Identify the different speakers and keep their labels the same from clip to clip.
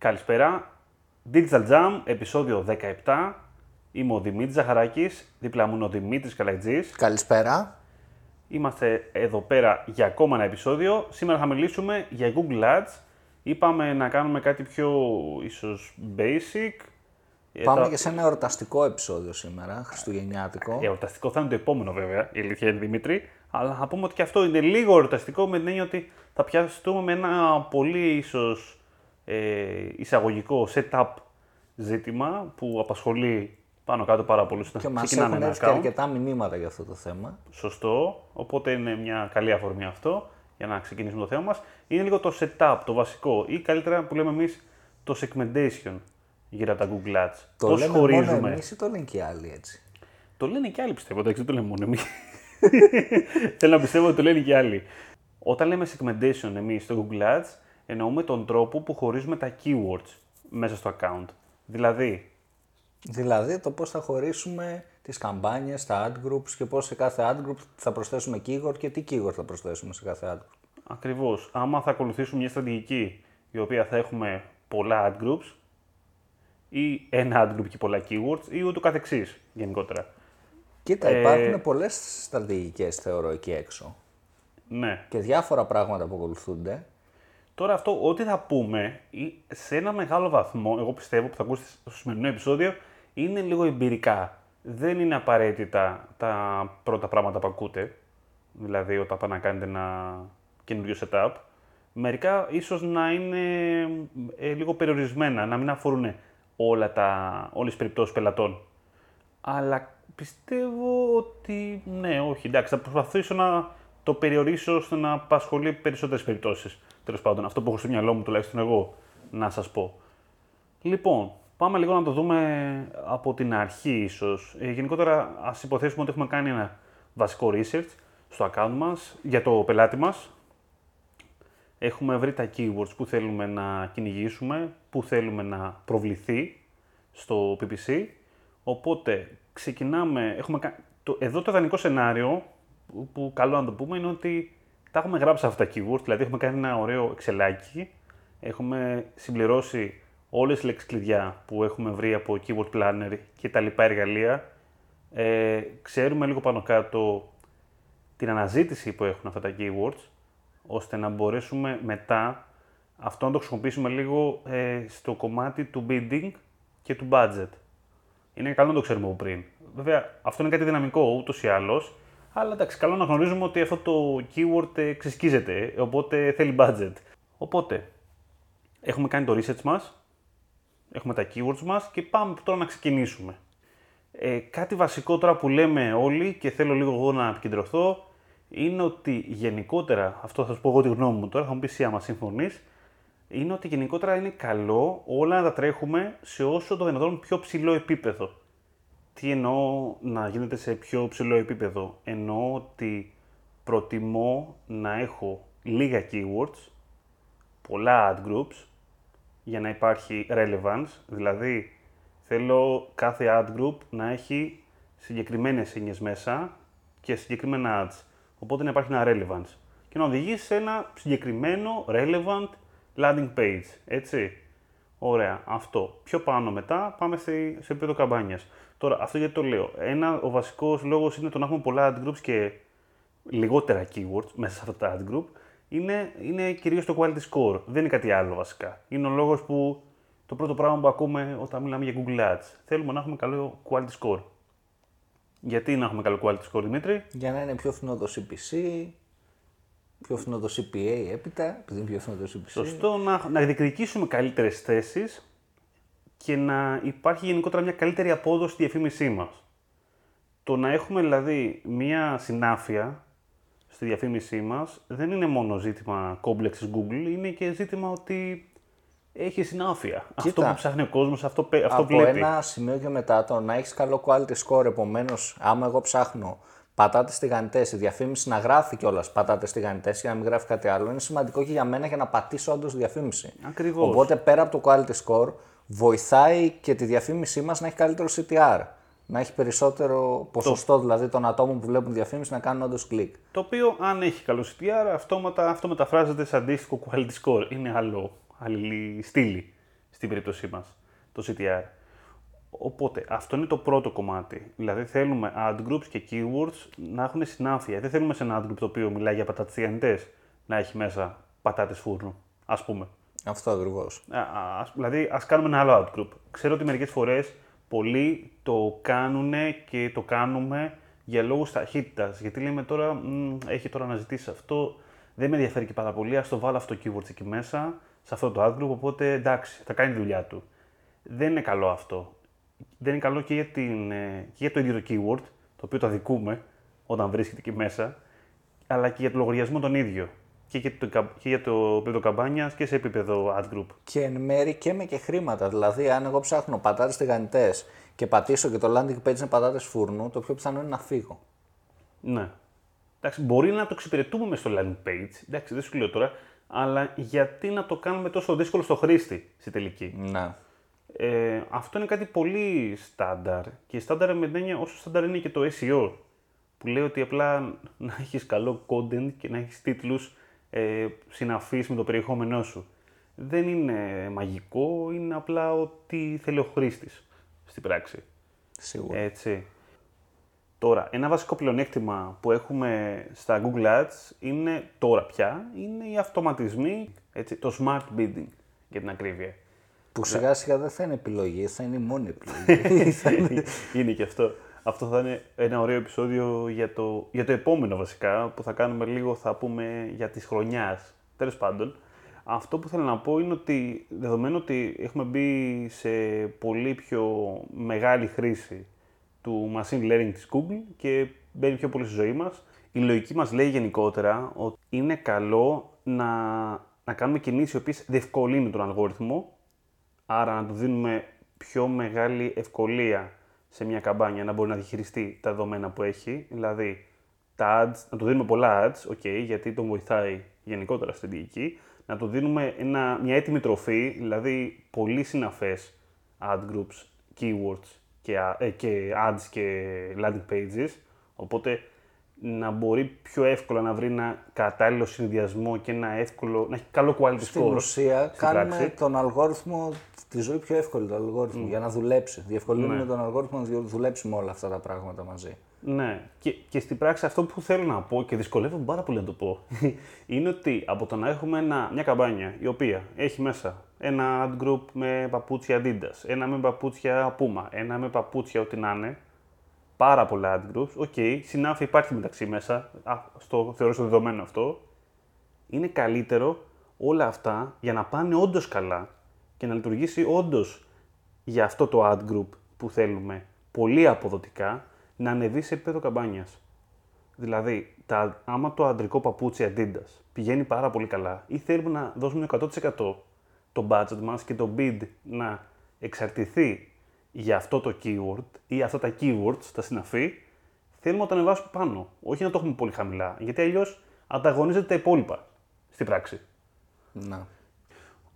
Speaker 1: Καλησπέρα. Digital Jam, επεισόδιο 17. Είμαι ο Δημήτρης Ζαχαράκης, δίπλα μου είναι ο Δημήτρης Καλαϊτζής.
Speaker 2: Καλησπέρα.
Speaker 1: Είμαστε εδώ πέρα για ακόμα ένα επεισόδιο. Σήμερα θα μιλήσουμε για Google Ads. Είπαμε να κάνουμε κάτι πιο ίσως basic. Ε,
Speaker 2: Πάμε
Speaker 1: θα-
Speaker 2: και σε ένα εορταστικό επεισόδιο σήμερα, χριστουγεννιάτικο.
Speaker 1: Εορταστικό θα είναι το επόμενο βέβαια, η αλήθεια είναι Δημήτρη. Αλλά θα πούμε ότι και αυτό είναι λίγο εορταστικό με την έννοια ότι θα πιαστούμε με ένα πολύ ίσως ε, εισαγωγικό setup ζήτημα που απασχολεί πάνω κάτω πάρα πολλούς
Speaker 2: Και μας
Speaker 1: ξεκινάνε
Speaker 2: έχουν
Speaker 1: ένα
Speaker 2: έρθει και
Speaker 1: account.
Speaker 2: αρκετά μηνύματα για αυτό το θέμα.
Speaker 1: Σωστό. Οπότε είναι μια καλή αφορμή αυτό για να ξεκινήσουμε το θέμα μας. Είναι λίγο το setup, το βασικό ή καλύτερα που λέμε εμείς το segmentation γύρω από τα Google Ads.
Speaker 2: Το
Speaker 1: Πώς
Speaker 2: λέμε
Speaker 1: χωρίζουμε;
Speaker 2: μόνο εμείς ή το λένε και οι άλλοι έτσι;
Speaker 1: Το λένε και άλλοι πιστεύω, εντάξει, δεν το λέμε μόνο εμείς. Θέλω να πιστεύω ότι το λένε και άλλοι. Όταν λέμε segmentation εμείς στο Google Ads, εννοούμε τον τρόπο που χωρίζουμε τα keywords μέσα στο account. Δηλαδή,
Speaker 2: Δηλαδή το πώς θα χωρίσουμε τις καμπάνιες, τα ad groups και πώς σε κάθε ad group θα προσθέσουμε keyword και τι keyword θα προσθέσουμε σε κάθε ad group.
Speaker 1: ακριβώς, άμα θα ακολουθήσουμε μια στρατηγική η οποία θα έχουμε πολλά ad groups ή ένα ad group και πολλά keywords ή ούτω καθεξής γενικότερα.
Speaker 2: Κοίτα,
Speaker 1: Ε,
Speaker 2: υπάρχουν πολλές στρατηγικές θεωρώ εκεί έξω
Speaker 1: Ναι.
Speaker 2: και διάφορα πράγματα που ακολουθούνται.
Speaker 1: Τώρα αυτό, ό,τι θα πούμε, ή σε ένα μεγάλο βαθμό, εγώ πιστεύω που θα ακούσετε στο σημερινό επεισόδιο, είναι λίγο εμπειρικά. Δεν είναι απαραίτητα τα πρώτα πράγματα που ακούτε, δηλαδή όταν πάνε να κάνετε ένα καινούριο setup. Μερικά ίσως να είναι ε, λίγο περιορισμένα, να μην αφορούν όλα τα, όλες τις περιπτώσεις πελατών. Αλλά πιστεύω ότι ναι, όχι, εντάξει, θα προσπαθήσω να το περιορίσω ώστε να απασχολεί περισσότερες περιπτώσεις. Τέλος πάντων, αυτό που έχω στο μυαλό μου τουλάχιστον εγώ να σας πω. Λοιπόν, πάμε λίγο να το δούμε από την αρχή ίσως. Ε, γενικότερα, ας υποθέσουμε ότι έχουμε κάνει ένα βασικό research στο account μας για το πελάτη μας. Έχουμε βρει τα keywords που θέλουμε να κυνηγήσουμε, που θέλουμε να προβληθεί στο PPC. Οπότε ξεκινάμε, έχουμε, κα- το, εδώ το ιδανικό σενάριο που, που καλό να το πούμε είναι ότι τα έχουμε γράψει αυτά τα keywords, δηλαδή έχουμε κάνει ένα ωραίο εξελάκι, έχουμε συμπληρώσει όλες τις λέξεις κλειδιά που έχουμε βρει από Keyword Planner και τα λοιπά εργαλεία. Ε, ξέρουμε λίγο πάνω κάτω την αναζήτηση που έχουν αυτά τα keywords, ώστε να μπορέσουμε μετά αυτό να το χρησιμοποιήσουμε λίγο ε, στο κομμάτι του bidding και του budget. Είναι καλό να το ξέρουμε από πριν. Βέβαια, αυτό είναι κάτι δυναμικό ούτως ή άλλως. Αλλά εντάξει, καλό να γνωρίζουμε ότι αυτό το keyword ε, ξεσκίζεται, οπότε θέλει budget. Οπότε, έχουμε κάνει το research μας, έχουμε τα keywords μας και πάμε τώρα να ξεκινήσουμε. Ε, κάτι βασικό τώρα που λέμε όλοι και θέλω λίγο εγώ να επικεντρωθώ είναι ότι γενικότερα, αυτό θα σου πω εγώ τη γνώμη μου τώρα, θα μου πεις εσύ άμα συμφωνείς, είναι ότι γενικότερα είναι καλό όλα να τα τρέχουμε σε όσο το δυνατόν πιο ψηλό επίπεδο. Τι εννοώ να γίνεται σε πιο ψηλό επίπεδο. Εννοώ ότι προτιμώ να έχω λίγα keywords, πολλά ad groups, για να υπάρχει relevance. Δηλαδή, θέλω κάθε ad group να έχει συγκεκριμένες έννοιες μέσα και συγκεκριμένα ads. Οπότε να υπάρχει ένα relevance. Και να οδηγείς σε ένα συγκεκριμένο relevant landing page. Έτσι. Ωραία. Αυτό. Πιο πάνω μετά πάμε σε, σε επίπεδο καμπάνιας. Τώρα, αυτό γιατί το λέω. Ένα, ο βασικός λόγος είναι το να έχουμε πολλά ad groups και λιγότερα keywords μέσα σε αυτά τα ad group είναι, είναι κυρίως το quality score. Δεν είναι κάτι άλλο βασικά. Είναι ο λόγος που το πρώτο πράγμα που ακούμε όταν μιλάμε για Google Ads. Θέλουμε να έχουμε καλό quality score. Γιατί να έχουμε καλό quality score, Δημήτρη;
Speaker 2: Για να είναι πιο φθηνό το CPC, πιο φθηνό το CPA έπειτα, επειδή είναι πιο φθηνό το CPC.
Speaker 1: Σωστό να, να διεκδικήσουμε καλύτερες θέσεις και να υπάρχει γενικότερα μια καλύτερη απόδοση στη διαφήμισή μας. Το να έχουμε δηλαδή μια συνάφεια στη διαφήμισή μας δεν είναι μόνο ζήτημα complexes Google, είναι και ζήτημα ότι έχει συνάφεια. Αυτό που ψάχνει ο κόσμος, αυτό, πε- αυτό
Speaker 2: από
Speaker 1: βλέπει.
Speaker 2: ένα σημείο και μετά το να έχεις καλό quality score. Επομένως, άμα εγώ ψάχνω πατάτες τηγανιτές, η διαφήμιση να γράφει κιόλας πατάτες τηγανιτές για να μην γράφει κάτι άλλο, είναι σημαντικό και για μένα για να πατήσω όντως διαφήμιση.
Speaker 1: Ακριβώς.
Speaker 2: Οπότε πέρα από το quality score, βοηθάει και τη διαφήμισή μας να έχει καλύτερο CTR. Να έχει περισσότερο ποσοστό δηλαδή των ατόμων που βλέπουν διαφήμιση να κάνουν όντως κλικ.
Speaker 1: Το οποίο αν έχει καλό CTR, αυτόματα αυτό μεταφράζεται σε αντίστοιχο quality score. Είναι άλλο, άλλη στήλη στην περίπτωσή μας, το CTR. Οπότε αυτό είναι το πρώτο κομμάτι. Δηλαδή θέλουμε ad groups και keywords να έχουν συνάφεια. Δεν θέλουμε σε ένα ad group το οποίο μιλάει για πατάτε τηγανιτέ να έχει μέσα πατάτες φούρνου, ας πούμε.
Speaker 2: Αυτό ακριβώς.
Speaker 1: Δηλαδή, ας κάνουμε ένα άλλο ad group. Ξέρω ότι μερικές φορές πολλοί το κάνουν και το κάνουμε για λόγους ταχύτητας. Γιατί λέμε τώρα, έχει τώρα να ζητήσει αυτό, δεν με ενδιαφέρει και πάρα πολύ, ας το βάλω αυτό το keyword εκεί μέσα, σε αυτό το ad group, οπότε εντάξει, θα κάνει τη δουλειά του. Δεν είναι καλό αυτό. Δεν είναι καλό και για, την, ε, και για το ίδιο το keyword, το οποίο το αδικούμε όταν βρίσκεται εκεί μέσα, αλλά και για το λογαριασμό τον ίδιο και για το, και για το επίπεδο καμπάνιας και σε επίπεδο ad group.
Speaker 2: Και εν μέρη και με και χρήματα. Δηλαδή, αν εγώ ψάχνω πατάτες τηγανιτές και πατήσω και το landing page είναι πατάτες φούρνου, το πιο πιθανό είναι να φύγω.
Speaker 1: Ναι. Εντάξει, μπορεί να το εξυπηρετούμε μες στο landing page. Εντάξει, δεν σου λέω τώρα. Αλλά γιατί να το κάνουμε τόσο δύσκολο στο χρήστη στη τελική;
Speaker 2: Ναι.
Speaker 1: Ε, αυτό είναι κάτι πολύ στάνταρ. Και στάνταρ με την έννοια όσο στάνταρ είναι και το SEO. Που λέει ότι απλά να έχεις καλό content και να έχεις τίτλους ε, συναφής με το περιεχόμενό σου. Δεν είναι μαγικό, είναι απλά ότι θέλει ο χρήστης στην πράξη.
Speaker 2: Σίγουρα.
Speaker 1: Έτσι. Τώρα, ένα βασικό πλεονέκτημα που έχουμε στα Google Ads είναι τώρα πια, είναι οι αυτοματισμοί, έτσι, το smart bidding για την ακρίβεια.
Speaker 2: Που σιγά σιγά δεν θα είναι επιλογή, θα είναι η μόνη επιλογή.
Speaker 1: είναι και αυτό. Αυτό θα είναι ένα ωραίο επεισόδιο για το, για το επόμενο βασικά, που θα κάνουμε λίγο, θα πούμε, για τις χρονιάς. Τέλος πάντων, αυτό που θέλω να πω είναι ότι, δεδομένου ότι έχουμε μπει σε πολύ πιο μεγάλη χρήση του machine learning της Google και μπαίνει πιο πολύ στη ζωή μας, η λογική μας λέει γενικότερα ότι είναι καλό να, να κάνουμε κινήσεις οι οποίες διευκολύνουν τον αλγόριθμο, άρα να του δίνουμε πιο μεγάλη ευκολία σε μια καμπάνια να μπορεί να διαχειριστεί τα δεδομένα που έχει. Δηλαδή, τα ads, να του δίνουμε πολλά ads, okay, γιατί τον βοηθάει γενικότερα στην διοική. Να του δίνουμε ένα, μια έτοιμη τροφή, δηλαδή πολύ συναφές ad groups, keywords και, ε, και ads και landing pages. Οπότε να μπορεί πιο εύκολα να βρει ένα κατάλληλο συνδυασμό και ένα εύκολο, να έχει καλό quality score.
Speaker 2: Στην ουσία, κάνουμε τον αλγόριθμο τη ζωή πιο εύκολη, τον αλγόριθμο, για να δουλέψει. Διευκολύνουμε ναι. τον αλγόριθμο να δουλέψει με όλα αυτά τα πράγματα μαζί.
Speaker 1: Ναι, και, και στην πράξη αυτό που θέλω να πω και δυσκολεύομαι πάρα πολύ να το πω, είναι ότι από το να έχουμε ένα, μια καμπάνια η οποία έχει μέσα ένα ad group με παπούτσια Adidas, ένα με παπούτσια Puma, ένα με παπούτσια ό,τι να είναι, πάρα πολλά ad groups. OK, okay, συνάφεια υπάρχει μεταξύ μέσα. Α, στο θεωρώ στο δεδομένο αυτό. Είναι καλύτερο όλα αυτά για να πάνε όντως καλά και να λειτουργήσει όντως για αυτό το ad group που θέλουμε πολύ αποδοτικά να ανεβεί σε επίπεδο καμπάνιας. Δηλαδή, τα, άμα το αντρικό παπούτσι Adidas πηγαίνει πάρα πολύ καλά ή θέλουμε να δώσουμε 100% το budget μας και το bid να εξαρτηθεί για αυτό το keyword ή αυτά τα keywords, τα συναφή, θέλουμε να το ανεβάσουμε πάνω. Όχι να το έχουμε πολύ χαμηλά. Γιατί αλλιώς ανταγωνίζεται τα υπόλοιπα στην πράξη.
Speaker 2: Να.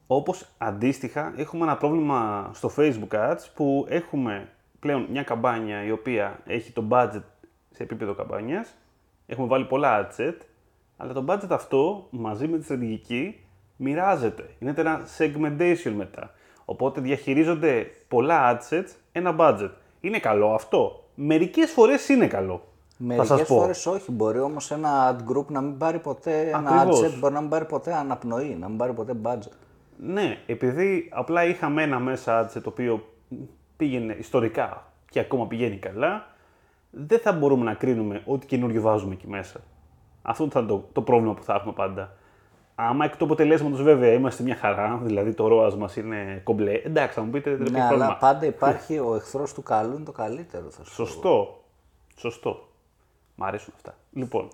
Speaker 1: Όπως αντίστοιχα έχουμε ένα πρόβλημα στο Facebook Ads που έχουμε πλέον μια καμπάνια η οποία έχει το budget σε επίπεδο καμπάνιας. Έχουμε βάλει πολλά ad set, αλλά το budget αυτό μαζί με τη στρατηγική μοιράζεται. Είναι ένα segmentation μετά. Οπότε διαχειρίζονται πολλά adsets ένα budget. Είναι καλό αυτό; Μερικές φορές είναι καλό.
Speaker 2: Μερικές φορές όχι. Μπορεί όμως ένα ad group να μην πάρει ποτέ, ένα adset μπορεί να μην πάρει ποτέ αναπνοή, να μην πάρει ποτέ budget.
Speaker 1: Ναι, επειδή απλά είχαμε ένα μέσα adset το οποίο πήγαινε ιστορικά και ακόμα πηγαίνει καλά, δεν θα μπορούμε να κρίνουμε ό,τι καινούριο βάζουμε εκεί μέσα. Αυτό θα είναι το, το πρόβλημα που θα έχουμε πάντα. Άμα εκ του αποτελέσματος βέβαια είμαστε μια χαρά, δηλαδή το ροά μας είναι κομπλέ, εντάξει θα μου πείτε δεν
Speaker 2: Ναι, αλλά πάντα υπάρχει ο εχθρός του καλού είναι το καλύτερο. Θα σου
Speaker 1: Σωστό. Σωστό. Μ' αρέσουν αυτά. Λοιπόν,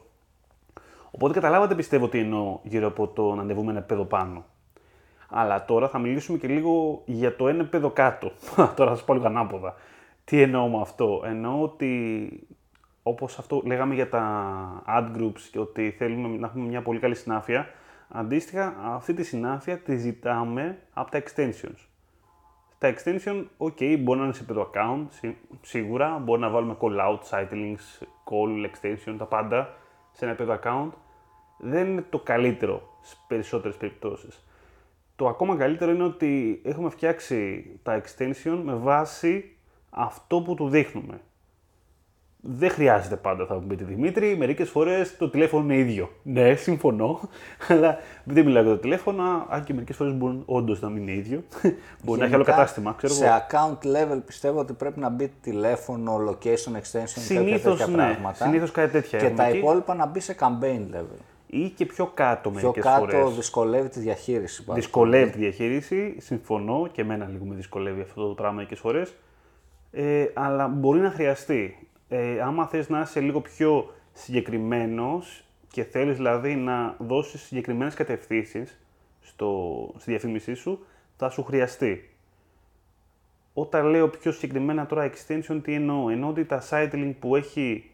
Speaker 1: οπότε καταλάβατε πιστεύω τι εννοώ γύρω από το να ανεβούμε ένα επίπεδο πάνω. Αλλά τώρα θα μιλήσουμε και λίγο για το ένα επίπεδο κάτω. τώρα θα σα πω λίγο ανάποδα. Τι εννοώ με αυτό; Εννοώ ότι όπως αυτό λέγαμε για τα ad groups και ότι θέλουμε να έχουμε μια πολύ καλή συνάφεια, Αντίστοιχα, αυτή τη συνάφεια τη ζητάμε από τα extensions. Τα extension, ok, μπορεί να είναι σε επίπεδο account, σίγουρα, μπορεί να βάλουμε call out, site links, call, extension, τα πάντα σε ένα επίπεδο account. Δεν είναι το καλύτερο στις περισσότερες περιπτώσεις. Το ακόμα καλύτερο είναι ότι έχουμε φτιάξει τα extension με βάση αυτό που του δείχνουμε. Δεν χρειάζεται πάντα, θα μου πείτε Δημήτρη. Μερικές φορές το τηλέφωνο είναι ίδιο. Ναι, συμφωνώ. Αλλά δεν μιλάω για το τηλέφωνο, αν και μερικές φορές μπορεί όντως να μην είναι ίδιο. μπορεί να έχει άλλο κατάστημα. Ξέρω
Speaker 2: σε εγώ. account level πιστεύω ότι πρέπει να μπει τηλέφωνο, location extension
Speaker 1: συνήθως,
Speaker 2: τέτοια
Speaker 1: ναι,
Speaker 2: πράγματα.
Speaker 1: Συνήθως κάτι τέτοια.
Speaker 2: Και τα
Speaker 1: εκεί.
Speaker 2: υπόλοιπα να μπει σε campaign level.
Speaker 1: Ή και πιο κάτω
Speaker 2: Πιο
Speaker 1: μερικές
Speaker 2: κάτω
Speaker 1: φορές.
Speaker 2: δυσκολεύει τη διαχείριση. πάρα
Speaker 1: Δυσκολεύει τη διαχείριση, συμφωνώ και εμένα λίγο με δυσκολεύει αυτό το πράγμα μερικές φορές. Ε, αλλά μπορεί να χρειαστεί. Ε, άμα θες να είσαι λίγο πιο συγκεκριμένος και θέλεις δηλαδή να δώσεις συγκεκριμένες κατευθύνσεις στο, στη διαφήμισή σου, θα σου χρειαστεί. Όταν λέω πιο συγκεκριμένα τώρα extension, τι εννοώ; Εννοώ ότι τα cycling που έχει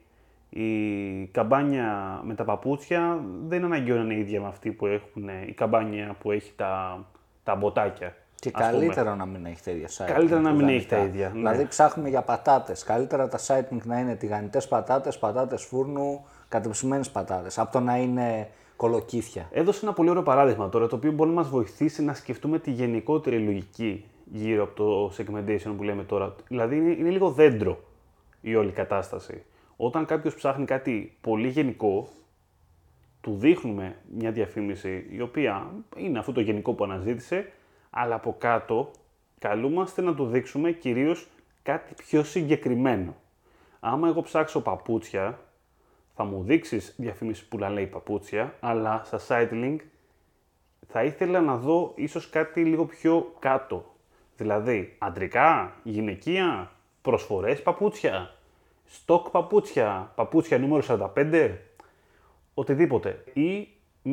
Speaker 1: η καμπάνια με τα παπούτσια δεν είναι αναγκαίο να είναι ίδια με αυτή που έχουν η καμπάνια που έχει τα, τα μποτάκια.
Speaker 2: Και
Speaker 1: ας πούμε.
Speaker 2: καλύτερα να μην έχει τα ίδια site.
Speaker 1: Καλύτερα να μην έχει
Speaker 2: ιδανικά.
Speaker 1: τα ίδια, ναι.
Speaker 2: Δηλαδή ψάχνουμε για πατάτες. Καλύτερα τα sighting να είναι τηγανιτές πατάτες, πατάτες φούρνου, κατεψημένε πατάτες. Από το να είναι κολοκύθια.
Speaker 1: Έδωσε ένα πολύ ωραίο παράδειγμα τώρα, το οποίο μπορεί να μας βοηθήσει να σκεφτούμε τη γενικότερη λογική γύρω από το segmentation που λέμε τώρα. Δηλαδή, είναι, είναι λίγο δέντρο η όλη κατάσταση. Όταν κάποιος ψάχνει κάτι πολύ γενικό, του δείχνουμε μια διαφήμιση η οποία είναι αυτό το γενικό που αναζήτησε, αλλά από κάτω καλούμαστε να του δείξουμε κυρίως κάτι πιο συγκεκριμένο. Άμα εγώ ψάξω παπούτσια, θα μου δείξεις διαφήμιση που να λέει παπούτσια, αλλά στα site link θα ήθελα να δω ίσως κάτι λίγο πιο κάτω. Δηλαδή, αντρικά, γυναικεία, προσφορές παπούτσια, στόκ παπούτσια, παπούτσια νούμερο 45, οτιδήποτε. Ή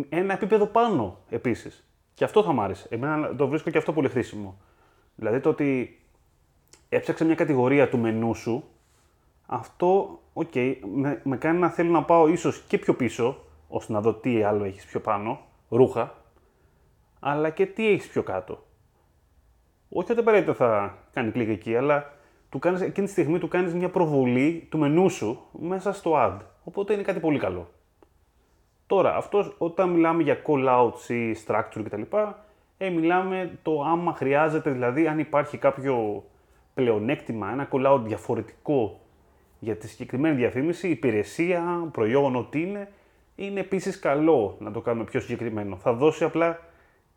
Speaker 1: ένα επίπεδο πάνω επίσης. Και αυτό θα μ' άρεσε. Εμένα το βρίσκω και αυτό πολύ χρήσιμο. Δηλαδή το ότι έψαξε μια κατηγορία του μενού σου, αυτό, οκ, με, με κάνει να θέλω να πάω ίσως και πιο πίσω, ώστε να δω τι άλλο έχεις πιο πάνω, ρούχα, αλλά και τι έχεις πιο κάτω. Όχι ότι απαραίτητα θα κάνει κλικ εκεί, αλλά του κάνεις, εκείνη τη στιγμή του κάνεις μια προβολή του μενού σου μέσα στο ad. Οπότε είναι κάτι πολύ καλό. Τώρα, αυτός όταν μιλάμε για call-outs ή structure κτλ., ε, μιλάμε το άμα χρειάζεται, δηλαδή αν υπάρχει κάποιο πλεονέκτημα, ένα call-out διαφορετικό για τη συγκεκριμένη διαφήμιση, υπηρεσία, προϊόν, ό,τι είναι, είναι επίσης καλό να το κάνουμε πιο συγκεκριμένο. Θα δώσει απλά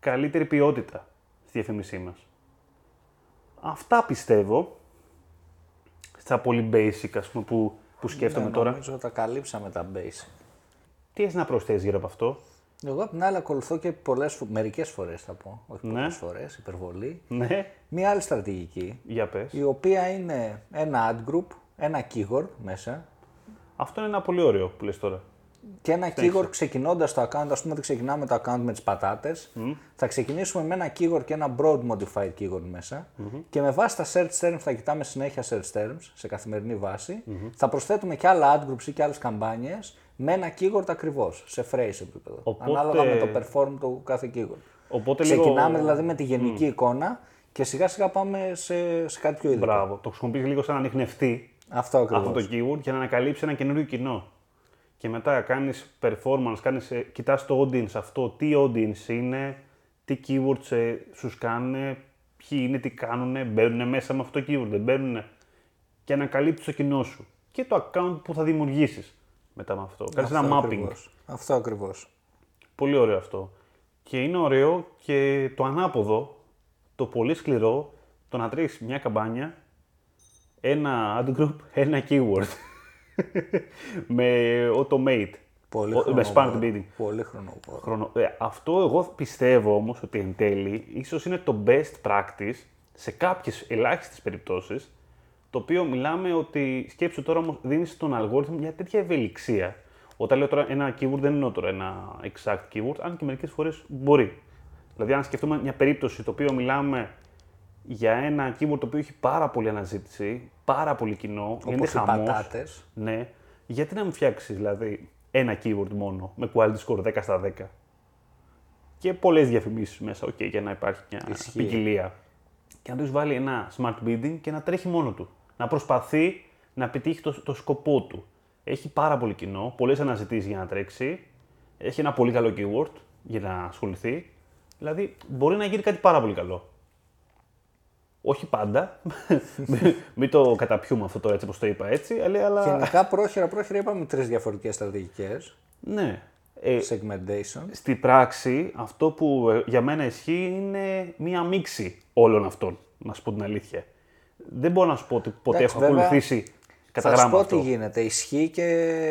Speaker 1: καλύτερη ποιότητα στη διαφήμισή μας. Αυτά πιστεύω, στα πολύ basic ας πούμε που, που σκέφτομαι
Speaker 2: Ναι,
Speaker 1: τώρα.
Speaker 2: Νομίζω τα καλύψαμε τα basic.
Speaker 1: Τι έχεις να προσθέσεις γύρω από αυτό;
Speaker 2: Εγώ απ' την άλλη ακολουθώ και πολλές, φο- μερικές φορές θα πω, όχι
Speaker 1: Ναι.
Speaker 2: πολλές φορές, υπερβολή.
Speaker 1: Ναι,
Speaker 2: Μία άλλη στρατηγική,
Speaker 1: για πες.
Speaker 2: η οποία είναι ένα ad group, ένα keyword μέσα
Speaker 1: Αυτό είναι ένα πολύ ωραίο που λες τώρα.
Speaker 2: Και ένα keyword ξεκινώντας το account, ας πούμε ότι ξεκινάμε το account με τις πατάτες, θα ξεκινήσουμε με ένα keyword και ένα broad modified keyword μεσα και με βάση τα search terms θα κοιτάμε συνέχεια search terms σε καθημερινή βάση, θα προσθέτουμε και άλλα ad groups ή και άλλες καμπάνιες με ένα keyword ακριβώς, σε phrase επίπεδο,
Speaker 1: Οπότε-
Speaker 2: ανάλογα με το perform του κάθε keyword.
Speaker 1: Οπότε
Speaker 2: Ξεκινάμε
Speaker 1: λίγο...
Speaker 2: δηλαδή με τη γενική εικόνα και σιγά σιγά πάμε σε, σε κάτι πιο ειδικό.
Speaker 1: Μπράβο. Το χρησιμοποιείς λίγο σαν ανοιχνευτή
Speaker 2: Αυτό ακριβώς.
Speaker 1: αυτό το keyword για να ανακαλύψει ένα καινούριο κοινό. Και μετά κάνεις performance, κάνεις, ε, κοιτάς το audience αυτό, τι audience είναι, τι keywords ε, σου κάνουν, ποιοι είναι, τι κάνουν, μπαίνουν μέσα με αυτό το keyword, δεν μπαίνουν. Και ανακαλύψεις το κοινό σου. Και το account που θα δημιουργήσεις μετά με αυτό. Κάνεις ένα
Speaker 2: Αυτό
Speaker 1: mapping.
Speaker 2: ακριβώς. Αυτό ακριβώς.
Speaker 1: Πολύ ωραίο αυτό. Και είναι ωραίο και το ανάποδο, το πολύ σκληρό, το να τρέχεις μια καμπάνια, ένα ad group, ένα keyword. Με automate.
Speaker 2: Πολύ
Speaker 1: Ο- με
Speaker 2: χρονοβόρο.
Speaker 1: smart bidding.
Speaker 2: Πολύ χρονοβόρο.
Speaker 1: Χρονο... Ε, αυτό εγώ πιστεύω όμως ότι εν τέλει ίσως είναι το best practice σε κάποιες ελάχιστες περιπτώσεις το οποίο μιλάμε ότι σκέψου τώρα όμως δίνεις στον αλγόριθμο μια τέτοια ευελιξία. Όταν λέω τώρα ένα keyword δεν εννοώ τώρα ένα exact keyword, αν και μερικές φορές μπορεί. Δηλαδή αν σκεφτούμε μια περίπτωση το οποίο μιλάμε για ένα keyword το οποίο έχει πάρα πολύ αναζήτηση, πάρα πολύ κοινό, είναι
Speaker 2: Όπως οι
Speaker 1: χαμός.
Speaker 2: πατάτες.
Speaker 1: Ναι. Γιατί να μην φτιάξεις δηλαδή ένα keyword μόνο με quality score 10 στα 10. Και πολλές διαφημίσεις μέσα, okay, για να υπάρχει μια
Speaker 2: Ισχύει.
Speaker 1: ποικιλία. Και να του βάλει ένα smart bidding και να τρέχει μόνο του. Να προσπαθεί να επιτύχει το, το σκοπό του. Έχει πάρα πολύ κοινό, πολλές αναζητήσεις για να τρέξει. Έχει ένα πολύ καλό keyword για να ασχοληθεί. Δηλαδή, μπορεί να γίνει κάτι πάρα πολύ καλό. Όχι πάντα. Μην- Μην το καταπιούμε αυτό τώρα έτσι όπως το είπα έτσι. Αλλά, αλλά...
Speaker 2: Γενικά πρόχειρα, πρόχειρα είπαμε τρεις διαφορετικές στρατηγικές.
Speaker 1: Ναι. Ε,
Speaker 2: Segmentation.
Speaker 1: Στην πράξη, αυτό που ε, για μένα ισχύει είναι μία μίξη όλων αυτών, να σου πω την αλήθεια. Δεν μπορώ να σου πω ότι ποτέ
Speaker 2: Εντάξει,
Speaker 1: έχω
Speaker 2: βέβαια,
Speaker 1: ακολουθήσει κατά
Speaker 2: Θα σου
Speaker 1: γράμμα
Speaker 2: πω
Speaker 1: αυτό.
Speaker 2: τι γίνεται. Ισχύει και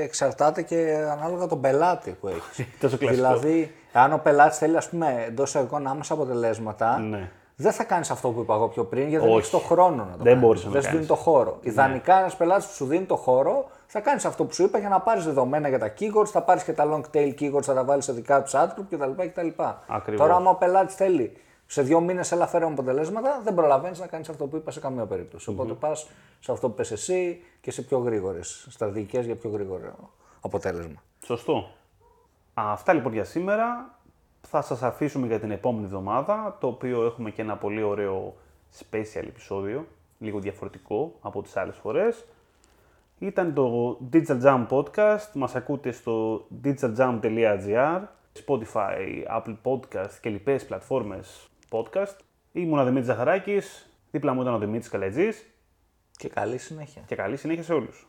Speaker 2: εξαρτάται και ανάλογα τον πελάτη που έχεις.
Speaker 1: Τόσο κλασικό.
Speaker 2: δηλαδή, αν ο πελάτης θέλει ας πούμε, εντός εικόνα άμεσα αποτελέσματα,
Speaker 1: Ναι.
Speaker 2: Δεν θα κάνεις αυτό που είπα εγώ πιο πριν, γιατί δεν
Speaker 1: Όχι.
Speaker 2: έχεις το χρόνο να το
Speaker 1: Δεν
Speaker 2: κάνεις.
Speaker 1: μπορείς να το
Speaker 2: Δεν σου δίνει
Speaker 1: κάνεις.
Speaker 2: το χώρο. Ιδανικά, ένας πελάτης που σου δίνει το χώρο, θα κάνεις αυτό που σου είπα για να πάρεις δεδομένα για τα keywords, θα πάρεις και τα long tail keywords, θα τα βάλεις σε δικά τους ad group κτλ. κτλ.
Speaker 1: Ακριβώς.
Speaker 2: Τώρα, άμα ο πελάτης θέλει σε δύο μήνες έλα φέρε μου αποτελέσματα, δεν προλαβαίνεις να κάνεις αυτό που είπα σε καμία περίπτωση. Οπότε πας σε αυτό που πες εσύ και σε πιο γρήγορες στρατηγικές για πιο γρήγορο αποτέλεσμα.
Speaker 1: Σωστό. Αυτά λοιπόν για σήμερα. Θα σας αφήσουμε για την επόμενη εβδομάδα, το οποίο έχουμε και ένα πολύ ωραίο special επεισόδιο, λίγο διαφορετικό από τις άλλες φορές. Ήταν το Digital Jam Podcast, μας ακούτε στο digitaljam.gr, Spotify, Apple Podcast και λοιπές πλατφόρμες podcast. Ήμουν ο Δημήτρης Ζαχαράκης, δίπλα μου ήταν ο Δημήτρης Καλετζής
Speaker 2: Και καλή συνέχεια.
Speaker 1: και καλή συνέχεια σε όλους.